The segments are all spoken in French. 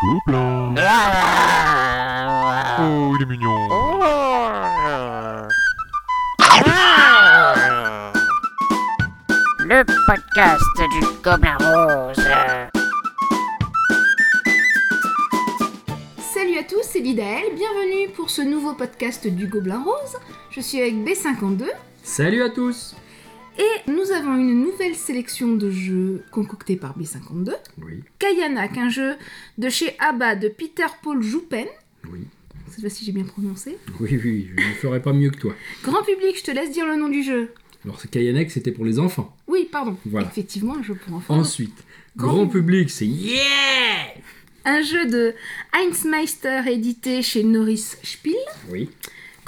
Gobelin. Oh, il est mignon. Le podcast du Gobelin Rose. Salut à tous, c'est Lidaël, bienvenue pour ce nouveau podcast du Gobelin Rose. Je suis avec B52 Salut à tous et nous avons une nouvelle sélection de jeux concoctés par B52. Oui, Kayanak, un jeu de chez ABBA de Peter Paul Joupen. oui, Cette fois-ci j'ai bien prononcé. oui, oui, je ne ferai pas mieux que toi. Grand public, je te laisse dire le nom du jeu. Alors, ce Kayanek, c'était pour les enfants. Oui, pardon. Voilà. Effectivement, un jeu pour enfants. Ensuite, Grand- grand public, c'est Yeah Un jeu de Heinz Meister édité chez Norris Spiel. Oui,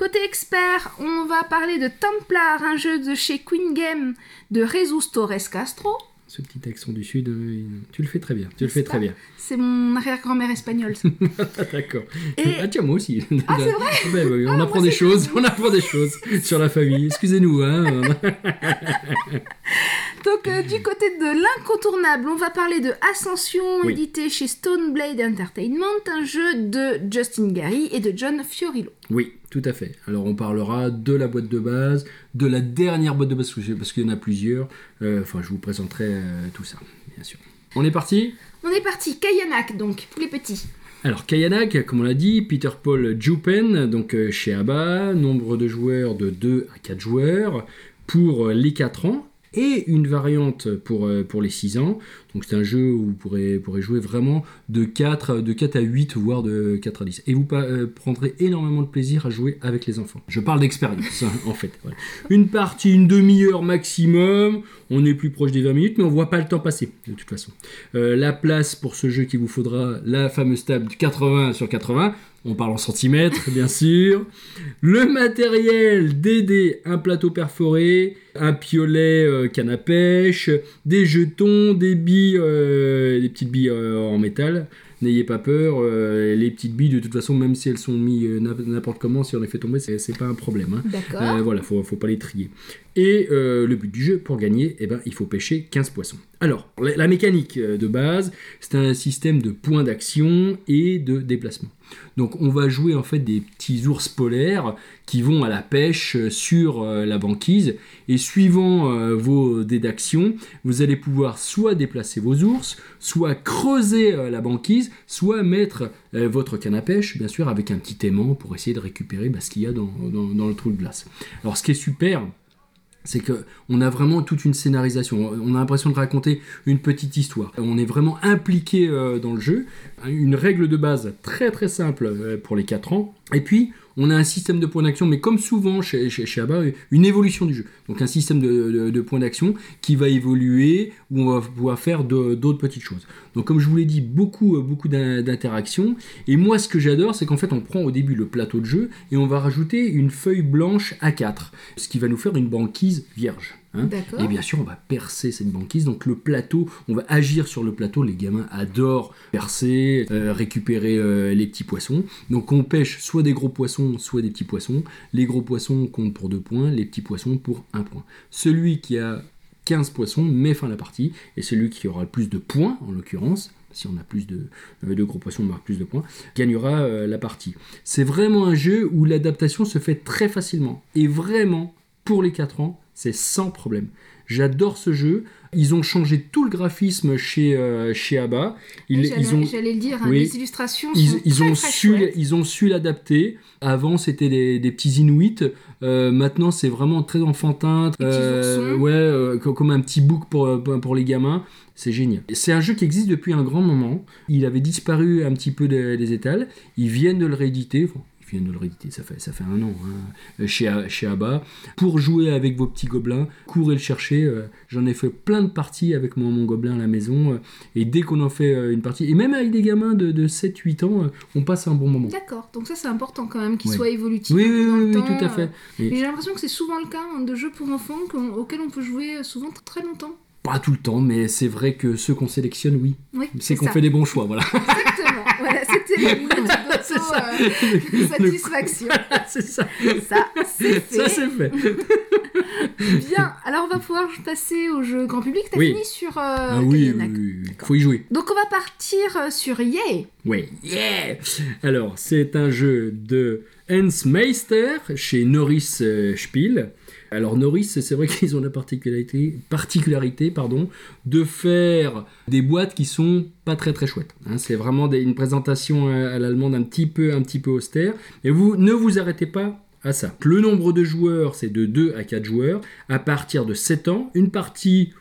Côté expert, on va parler de Templar, un jeu de chez Queen Game de Jesus Torres Castro. ce petit accent du Sud, euh, tu le fais très bien, tu le C'est fais très bien. C'est mon arrière-grand-mère espagnole. D'accord. Et- Ah tiens, moi aussi. Ah, c'est vrai Ben oui, on Ah, apprend des choses, on apprend des choses sur la famille. Excusez-nous, hein. Donc, euh, du côté de l'incontournable, on va parler de Ascension, Oui. édité chez Stoneblade Entertainment, un jeu de Justin Gary et de John Fiorillo. Oui, tout à fait. Alors on parlera de la boîte de base, de la dernière boîte de base, parce qu'il y en a plusieurs. Euh, Enfin, je vous présenterai euh, tout ça, bien sûr. On est parti? On est parti, Kayanak donc, pour les petits. Alors Kayanak, comme on l'a dit, Peter Paul Jupen, donc euh, chez ABBA, nombre de joueurs de 2 à 4 joueurs pour les 4 ans et une variante pour, euh, pour les 6 ans. Donc c'est un jeu où vous pourrez, jouer vraiment de 4, de 4 à 8, voire de 4 à 10. Et vous euh, prendrez énormément de plaisir à jouer avec les enfants. Je parle d'expérience, hein, en fait. Une partie, une demi-heure maximum. On est plus proche des 20 minutes, mais on voit pas le temps passer, de toute façon. Euh, la place pour ce jeu qu'il vous faudra, la fameuse table du 80 sur 80. On parle en centimètres, bien sûr. Le matériel, des dés, un plateau perforé, un piolet euh, canne à pêche, des jetons, des billes, euh, des petites billes euh, en métal. N'ayez pas peur, euh, les petites billes, de toute façon, même si elles sont mises n'im- n'importe comment, si on les fait tomber, c'est pas un problème. hein. D'accord. Voilà, faut, faut pas les trier. Et euh, le but du jeu, pour gagner, eh ben, il faut pêcher 15 poissons. Alors, la, mécanique euh, de base, c'est un système de points d'action et de déplacement. Donc, on va jouer en fait des petits ours polaires qui vont à la pêche euh, sur la banquise. Et suivant vos dés d'action, vous allez pouvoir soit déplacer vos ours, soit creuser la banquise, soit mettre votre canne à pêche, bien sûr, avec un petit aimant pour essayer de récupérer bah, ce qu'il y a dans le trou de glace. Alors, ce qui est super, c'est que on a vraiment toute une scénarisation. On a l'impression de raconter une petite histoire. On est vraiment impliqué euh, dans le jeu. Une règle de base très très simple euh, pour les 4 ans. Et puis on a un système de points d'action, mais comme souvent chez, chez, ABBA, une évolution du jeu. Donc un système de, points d'action qui va évoluer, où on va pouvoir faire d'autres petites choses. Donc comme je vous l'ai dit, beaucoup, euh, beaucoup d'in- d'interactions. Et moi ce que j'adore, c'est qu'en fait on prend au début le plateau de jeu et on va rajouter une feuille blanche A4, ce qui va nous faire une banquise vierge. Hein. Et bien sûr, on va percer cette banquise. Donc le plateau, on va agir sur le plateau. Les gamins adorent percer, euh, récupérer euh, les petits poissons. Donc on pêche soit des gros poissons, soit des petits poissons. Les gros poissons comptent pour 2 points, les petits poissons pour 1 point. Celui qui a 15 poissons met fin à la partie. Et celui qui aura le plus de points, en l'occurrence, si on a plus de, euh, de gros poissons, on marque plus de points, gagnera euh, la partie. C'est vraiment un jeu où l'adaptation se fait très facilement. Et vraiment, pour les 4 ans, c'est sans problème. J'adore ce jeu. Ils ont changé tout le graphisme chez, euh, chez ABBA. Ils, ont, j'allais le dire, hein, oui. les illustrations ils, sont ils très, ont très su, chouettes. ils ont su l'adapter. Avant, c'était des, des petits Inuits. Euh, maintenant, c'est vraiment très enfantin. Euh, ouais, co- comme un petit book pour, pour pour les gamins. C'est génial. C'est un jeu qui existe depuis un grand moment. Il avait disparu un petit peu des, des étals. Ils viennent de le rééditer. Enfin, viennent de le rééditer, ça fait, ça fait un an, hein, chez, A- chez ABBA. Pour jouer avec vos petits gobelins, courez le chercher. euh, J'en ai fait plein de parties avec mon, mon gobelin à la maison. euh, et dès qu'on en fait euh, une partie, et même avec des gamins de, de 7-8 ans, euh, on passe un bon moment. D'accord, donc ça c'est important quand même qu'il Ouais. soit évolutif. Oui, peu oui, dans oui, le oui, temps, tout à fait. euh, Et- j'ai l'impression que c'est souvent le cas hein, de jeux pour enfants auxquels on peut jouer euh, souvent très longtemps. Pas tout le temps, mais c'est vrai que ceux qu'on sélectionne, oui. Oui, C'est qu'on fait des bons choix, voilà. Exactement. C'était euh, satisfaction. c'est ça. Ça, c'est fait. Bien, alors on va pouvoir passer au jeu grand public. T'as Oui. fini sur euh, ah oui, Kayanak. oui, oui, faut y jouer. Donc on va partir euh, sur Yay. Ouais, yeah Alors, c'est un jeu de Hans Meister chez Norris euh, Spiel. Alors Norris, c'est vrai qu'ils ont la particularité, particularité pardon, de faire des boîtes qui sont pas très très chouettes. hein. c'est vraiment des- une présentation à, à l'allemande un petit peu un petit peu austère. Mais vous ne vous arrêtez pas à ça. Le nombre de joueurs, c'est de 2 à 4 joueurs. À partir de 7 ans, une partie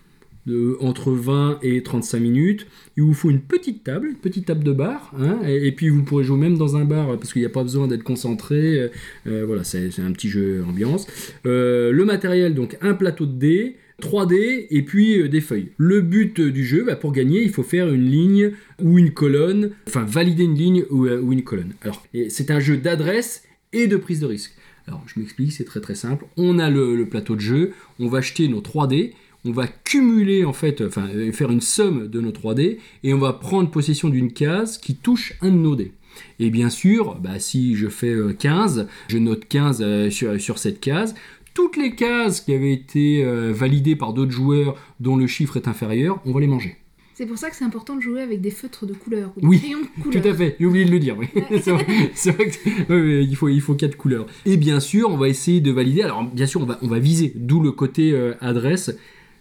entre 20 et 35 minutes. Il vous faut une petite table, une petite table de bar, hein, et, et puis vous pourrez jouer même dans un bar parce qu'il n'y a pas besoin d'être concentré. euh, euh, voilà, c'est un petit jeu ambiance. Euh, le matériel, donc un plateau de dés. 3D et puis euh, des feuilles. Le but euh, du jeu, bah, pour gagner, il faut faire une ligne ou une colonne, enfin valider une ligne ou, euh, une colonne. Alors, c'est un jeu d'adresse et de prise de risque. Alors, je m'explique, c'est très très simple. On a le, plateau de jeu, on va acheter nos 3D, on va cumuler en fait, enfin faire une somme de nos 3D et on va prendre possession d'une case qui touche un de nos dés. Et bien sûr, bah, si je fais euh, 15, je note 15 euh, sur, sur cette case. Toutes les cases qui avaient été euh, validées par d'autres joueurs dont le chiffre est inférieur, on va les manger. C'est pour ça que c'est important de jouer avec des feutres de couleur. Ou des Oui, crayons de couleur. Tout à fait, j'ai oublié de le dire. Oui. c'est vrai, vrai que ouais, ouais, il faut il faut quatre couleurs. Et bien sûr, on va essayer de valider. Alors bien sûr, on va on va viser. D'où le côté euh, adresse.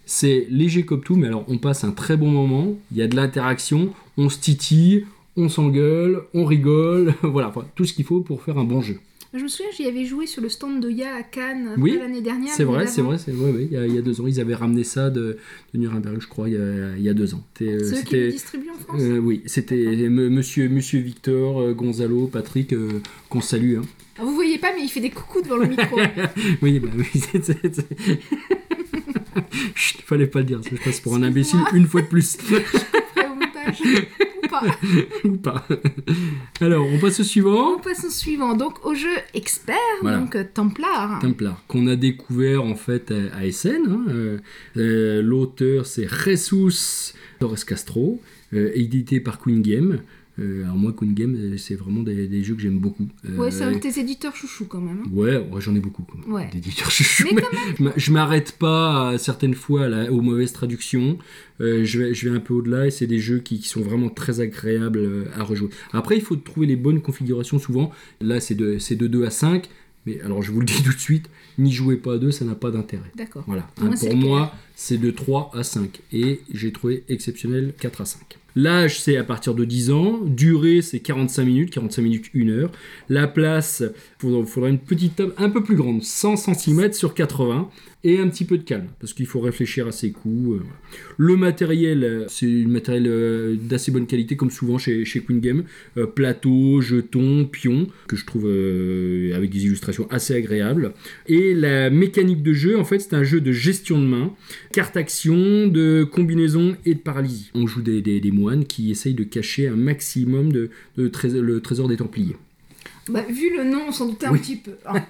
C'est léger comme tout, mais alors on passe un très bon moment. Il y a de l'interaction, on se titille, on s'engueule, on rigole. voilà, enfin, tout ce qu'il faut pour faire un bon jeu. Je me souviens, j'y avais joué sur le stand de Ya à Cannes Oui, l'année dernière. C'est vrai, c'est vrai, c'est vrai. oui. Il, y a, il y a deux ans, ils avaient ramené ça de, de Nuremberg, je crois, il y a, il y a deux ans. Euh, Ceux qui le distribuent en France. euh, oui, c'était monsieur, monsieur Victor, euh, Gonzalo, Patrick, euh, qu'on salue. hein. Ah, Vous voyez pas, mais il fait des coucous devant le micro. Oui, bah oui, c'est- c'est- c'est- Chut, fallait pas le dire, je passe pour un imbécile une fois de plus. pas. Ou pas. Alors, on passe au suivant. On passe au suivant. Donc au jeu expert, Voilà. donc euh, Templar. Templar, qu'on a découvert en fait à, à Essen. hein, euh, euh, L'auteur c'est Jesus Torres Castro, euh, édité par Queen Game. Euh, alors moi, Queen Game, euh, c'est vraiment des, des jeux que j'aime beaucoup. Euh, Ouais, c'est un de tes éditeurs chouchou quand même. hein. Ouais, ouais, j'en ai beaucoup. quoi. Ouais. D'éditeurs chouchous. Mais Je m'a- Je m'arrête pas à, certaines fois à la- aux mauvaises traductions. Euh, je, vais, je vais un peu au-delà et c'est des jeux qui, qui sont vraiment très agréables euh, à rejouer. Après, il faut trouver les bonnes configurations souvent. Là, c'est de, de 2 à 5. Mais alors, je vous le dis tout de suite, n'y jouez pas à 2, ça n'a pas d'intérêt. D'accord. Voilà. Moi, Hein, pour moi, c'est de 3 à 5. Et j'ai trouvé exceptionnel 4 à 5. L'âge, c'est à partir de 10 ans. Durée, c'est 45 minutes, 45 minutes, 1 heure. La place, il faudra une petite table un peu plus grande, 100 cm sur 80. Et un petit peu de calme, parce qu'il faut réfléchir à ses coups. euh. Le matériel, euh, c'est du matériel euh, d'assez bonne qualité, comme souvent chez, chez Queen Game. Plateau, jetons, pions, que je trouve avec des illustrations assez agréables. Et la mécanique de jeu, en fait, c'est un jeu de gestion de main, carte action, de combinaison et de paralysie. On joue des, des- moines qui essayent de cacher un maximum de, le trésor des Templiers. Bah, vu le nom, on s'en doutait un petit peu. hein.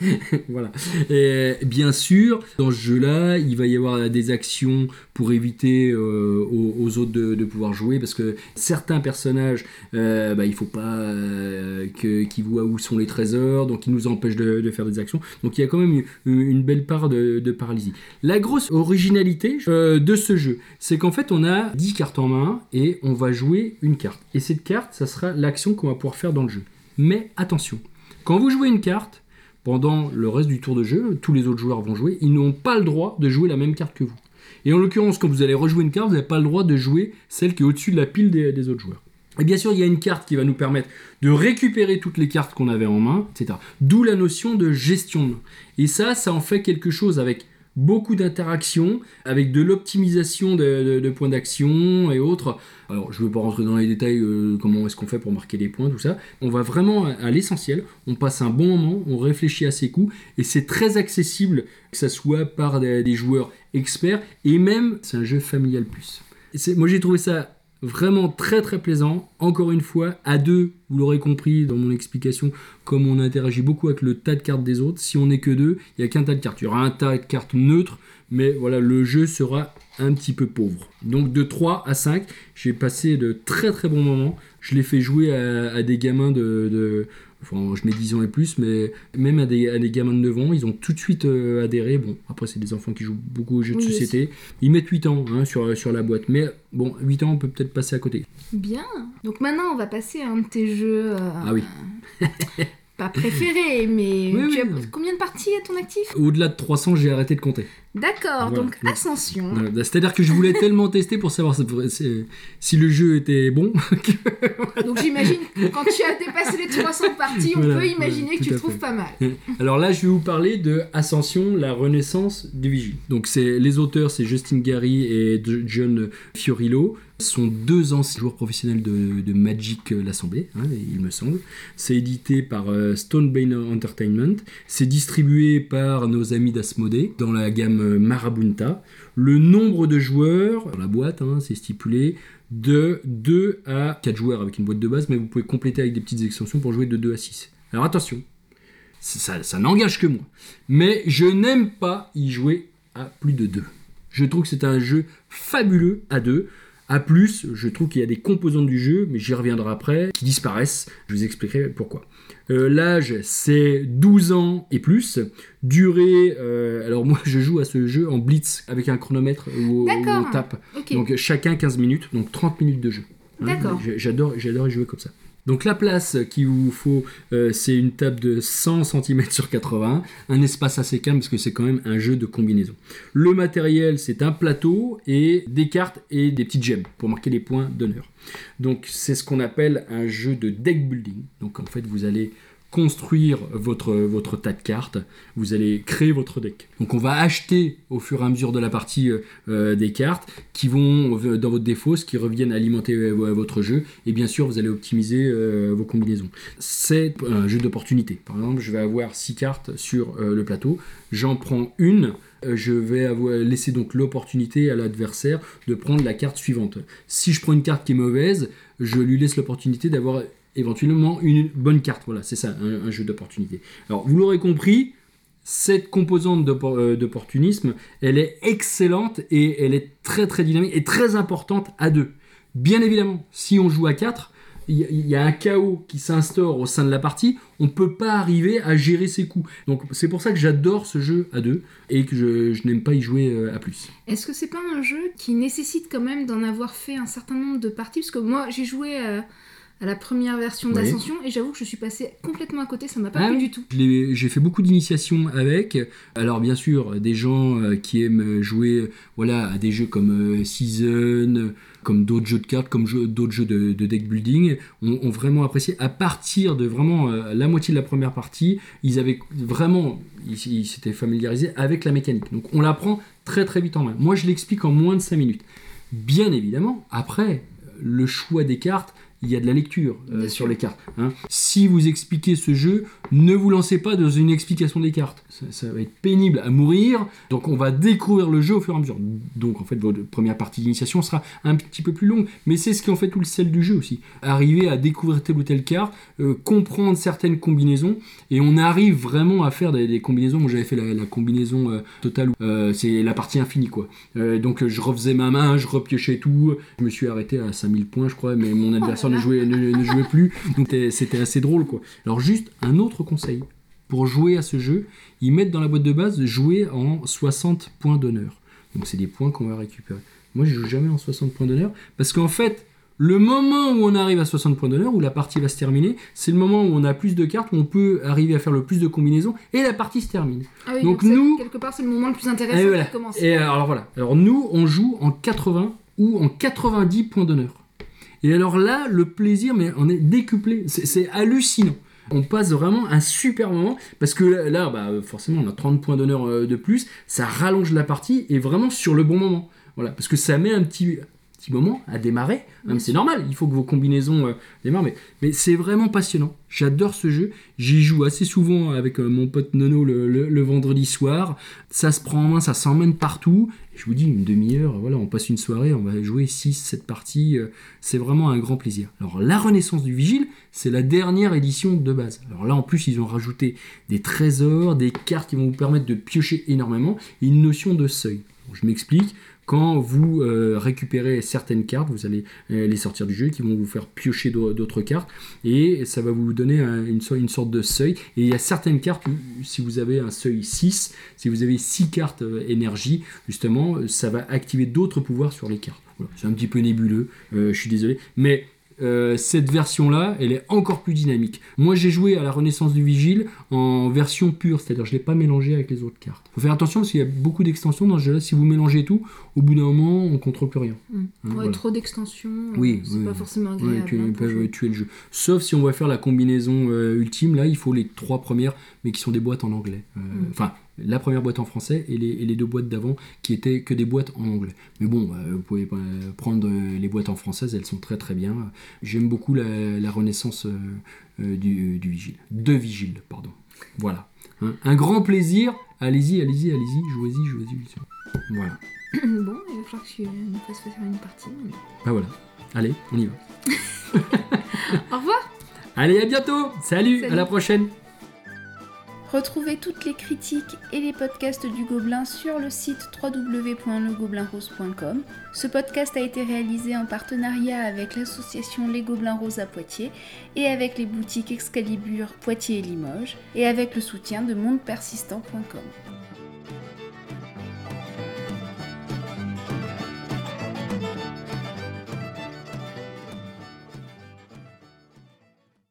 voilà. Et bien sûr, dans ce jeu-là, il va y avoir des actions pour éviter euh, aux, aux autres de, de pouvoir jouer, parce que certains personnages, euh, bah, il faut pas euh, qu'ils voient où sont les trésors, donc ils nous empêchent de, de faire des actions. Donc il y a quand même une, une belle part de, de paralysie. La grosse originalité de ce jeu, c'est qu'en fait on a 10 cartes en main et on va jouer une carte. Et cette carte, ça sera l'action qu'on va pouvoir faire dans le jeu. Mais attention, quand vous jouez une carte, pendant le reste du tour de jeu, tous les autres joueurs vont jouer, ils n'ont pas le droit de jouer la même carte que vous. Et en l'occurrence, quand vous allez rejouer une carte, vous n'avez pas le droit de jouer celle qui est au-dessus de la pile des, autres joueurs. Et bien sûr, il y a une carte qui va nous permettre de récupérer toutes les cartes qu'on avait en main, etc. D'où la notion de gestion. Et ça, ça en fait quelque chose avec beaucoup d'interactions, avec de l'optimisation de, points d'action et autres. Alors, je ne veux pas rentrer dans les détails, euh, comment est-ce qu'on fait pour marquer des points, tout ça. On va vraiment à, l'essentiel, on passe un bon moment, on réfléchit à ses coups, et c'est très accessible, que ce soit par des, des joueurs experts, et même, c'est un jeu familial plus. Moi, j'ai trouvé ça vraiment très très plaisant. Encore une fois, à deux, vous l'aurez compris dans mon explication, comme on interagit beaucoup avec le tas de cartes des autres, si on n'est que deux, il n'y a qu'un tas de cartes. Il y aura un tas de cartes neutres, mais voilà, le jeu sera un petit peu pauvre. Donc de 3 à 5, j'ai passé de très très bons moments. Je l'ai fait jouer à, des gamins de- Enfin, je mets 10 ans et plus, mais même à des, à des gamins de 9 ans, ils ont tout de suite euh, adhéré. Bon, après, c'est des enfants qui jouent beaucoup aux jeux de société. Ils mettent 8 ans hein, sur, sur la boîte. Mais bon, 8 ans, on peut peut-être passer à côté. Bien. Donc maintenant, on va passer à un de tes jeux. euh, Ah oui. Pas préférés, mais Oui, tu oui. as combien de parties à ton actif? Au-delà de 300, j'ai arrêté de compter. D'accord, Voilà. donc. Ascension. Voilà. C'est-à-dire que je voulais tellement tester pour savoir si- le jeu était bon. Donc j'imagine que quand tu as dépassé les 300 parties, on Voilà, peut imaginer que tu le trouves pas mal. Alors là, je vais vous parler de Ascension, la renaissance du Vigie. Donc c'est les auteurs, c'est Justin Gary et John Fiorillo. Ce sont deux anciens joueurs professionnels de, de Magic euh, l'Assemblée, hein, il me semble. C'est édité par euh, Stonebane Entertainment. C'est distribué par nos amis d'Asmodée dans la gamme euh, Marabunta. Le nombre de joueurs, dans la boîte, hein, c'est stipulé de 2 à 4 joueurs avec une boîte de base, mais vous pouvez compléter avec des petites extensions pour jouer de 2 à 6. Alors attention, ça, ça n'engage que moi. Mais je n'aime pas y jouer à plus de 2. Je trouve que c'est un jeu fabuleux à 2. A plus, je trouve qu'il y a des composantes du jeu, mais j'y reviendrai après, qui disparaissent. Je vous expliquerai pourquoi. Euh, l'âge, c'est 12 ans et plus. Durée, euh, alors moi je joue à ce jeu en blitz avec un chronomètre où, où on tape. Donc chacun 15 minutes, donc 30 minutes de jeu. Hein, D'accord. J'adore, j'adore y jouer comme ça. Donc la place qu'il vous faut, euh, c'est une table de 100 cm sur 80, un espace assez calme parce que c'est quand même un jeu de combinaison. Le matériel, c'est un plateau et des cartes et des petites gemmes pour marquer les points d'honneur. Donc c'est ce qu'on appelle un jeu de deck building. Donc en fait, vous allez construire votre, tas de cartes, vous allez créer votre deck. Donc on va acheter au fur et à mesure de la partie euh, euh, des cartes qui vont euh, dans votre défausse, qui reviennent alimenter votre jeu, et bien sûr vous allez optimiser vos combinaisons. C'est un jeu d'opportunité. Par exemple, je vais avoir 6 cartes sur le plateau, j'en prends une, je vais avoir, laisser donc l'opportunité à l'adversaire de prendre la carte suivante. Si je prends une carte qui est mauvaise, je lui laisse l'opportunité d'avoir éventuellement une bonne carte. Voilà, c'est ça, un, jeu d'opportunité. Alors, vous l'aurez compris, cette composante euh, d'opportunisme, elle est excellente et elle est très très dynamique et très importante à deux. Bien évidemment, si on joue à 4, il y, a- il y a un chaos qui s'instaure au sein de la partie, on ne peut pas arriver à gérer ses coups. Donc c'est pour ça que j'adore ce jeu à deux et que je, je n'aime pas y jouer euh, à plus. Est-ce que c'est pas un jeu qui nécessite quand même d'en avoir fait un certain nombre de parties? Parce que moi, j'ai joué euh, à la première version d'Ascension et j'avoue que je suis passée complètement à côté, ça m'a pas Ah plu oui. du tout. J'ai fait beaucoup d'initiations avec. Alors bien sûr, des gens euh, qui aiment jouer voilà, à des jeux comme euh, Season, comme d'autres jeux de cartes, comme d'autres jeux de, de deck building, ont, ont vraiment apprécié. À partir de vraiment euh, la moitié de la première partie, ils avaient vraiment, ils s'étaient familiarisés avec la mécanique. Donc on la prend très très vite en main. Moi je l'explique en moins de 5 minutes. Bien évidemment, après, le choix des cartes, il y a de la lecture euh, sur les cartes. hein. Si vous expliquez ce jeu, ne vous lancez pas dans une explication des cartes. Ça, ça va être pénible à mourir. Donc on va découvrir le jeu au fur et à mesure. Donc en fait, votre première partie d'initiation sera un petit peu plus longue. Mais c'est ce qui en fait tout le sel du jeu aussi. Arriver à découvrir telle ou telle carte, euh, comprendre certaines combinaisons. Et on arrive vraiment à faire des, des combinaisons. Moi j'avais fait la, la combinaison euh, totale. c'est la partie infinie quoi. Donc je refaisais ma main, je repiochais tout. Je me suis arrêté à 5000 points je crois. Mais mon adversaire ne, jouait, ne, ne jouait plus. Donc c'était- assez drôle quoi. Alors juste un autre conseil. Pour jouer à ce jeu, ils mettent dans la boîte de base jouer en 60 points d'honneur. Donc c'est des points qu'on va récupérer. Moi je joue jamais en 60 points d'honneur parce qu'en fait, le moment où on arrive à 60 points d'honneur, où la partie va se terminer, c'est le moment où on a plus de cartes, où on peut arriver à faire le plus de combinaisons et la partie se termine. Ah oui, Donc nous- quelque part, c'est le moment le plus intéressant Et voilà. qui commence. Et alors voilà. Alors nous, on joue en 80 ou en 90 points d'honneur. Et alors là, le plaisir, mais on est décuplé. C'est hallucinant. On passe vraiment un super moment parce que là, là, bah, forcément, on a 30 points d'honneur euh, de plus. Ça rallonge la partie et vraiment sur le bon moment. Voilà, parce que ça met un petit. Petit moment à démarrer. Mais c'est normal, il faut que vos combinaisons euh, démarrent. Mais, mais c'est vraiment passionnant. J'adore ce jeu. J'y joue assez souvent avec euh, mon pote Nono le, le- le vendredi soir. Ça se prend en main, ça s'emmène partout. Et je vous dis, une demi-heure, voilà, on passe une soirée, on va jouer 6, 7 parties. euh, c'est vraiment un grand plaisir. Alors, la Renaissance du Vigile, c'est la dernière édition de base. Alors là, en plus, ils ont rajouté des trésors, des cartes qui vont vous permettre de piocher énormément, et une notion de seuil. Bon, je m'explique. Quand vous euh, récupérez certaines cartes, vous allez euh, les sortir du jeu, qui vont vous faire piocher d'au- d'autres cartes, et ça va vous donner un- une, so- une sorte de seuil. Et il y a certaines cartes, si vous avez un seuil 6, si vous avez 6 cartes euh, énergie, justement, ça va activer d'autres pouvoirs sur les cartes. C'est un petit peu nébuleux, je suis désolé, mais euh, cette version-là, elle est encore plus dynamique. Moi, j'ai joué à la Renaissance du Vigile en version pure, c'est-à-dire je ne l'ai pas mélangé avec les autres cartes. faut faire attention parce qu'il y a beaucoup d'extensions dans ce jeu-là. Si vous mélangez tout, au bout d'un moment, on ne contrôle plus rien. Mm. Hein, Ouais, voilà. trop d'extensions, euh, Oui, c'est oui. pas forcément agréable. tu, hein, ils peuvent jouer. tuer le jeu. Sauf si on va faire la combinaison euh, ultime, là, il faut les trois premières, mais qui sont des boîtes en anglais. Euh, Mm. La première boîte en français et les, et les deux boîtes d'avant qui étaient que des boîtes en anglais. Mais bon, euh, vous pouvez prendre euh, les boîtes en française, elles sont très très bien. J'aime beaucoup la, la renaissance euh, du, du vigile. De vigile, pardon. Voilà. Hein, un grand plaisir. Allez-y, allez-y, allez-y, jouez-y, jouez-y. Voilà. bon, il va falloir que tu nous fasses faire une partie. mais- Bah voilà. Allez, on y va. Au revoir Allez, à bientôt. Salut. Salut. à la prochaine. Retrouvez toutes les critiques et les podcasts du Gobelin sur le site www.legobelinrose.com. Ce podcast a été réalisé en partenariat avec l'association Les Gobelins Roses à Poitiers et avec les boutiques Excalibur Poitiers et Limoges et avec le soutien de mondepersistant.com.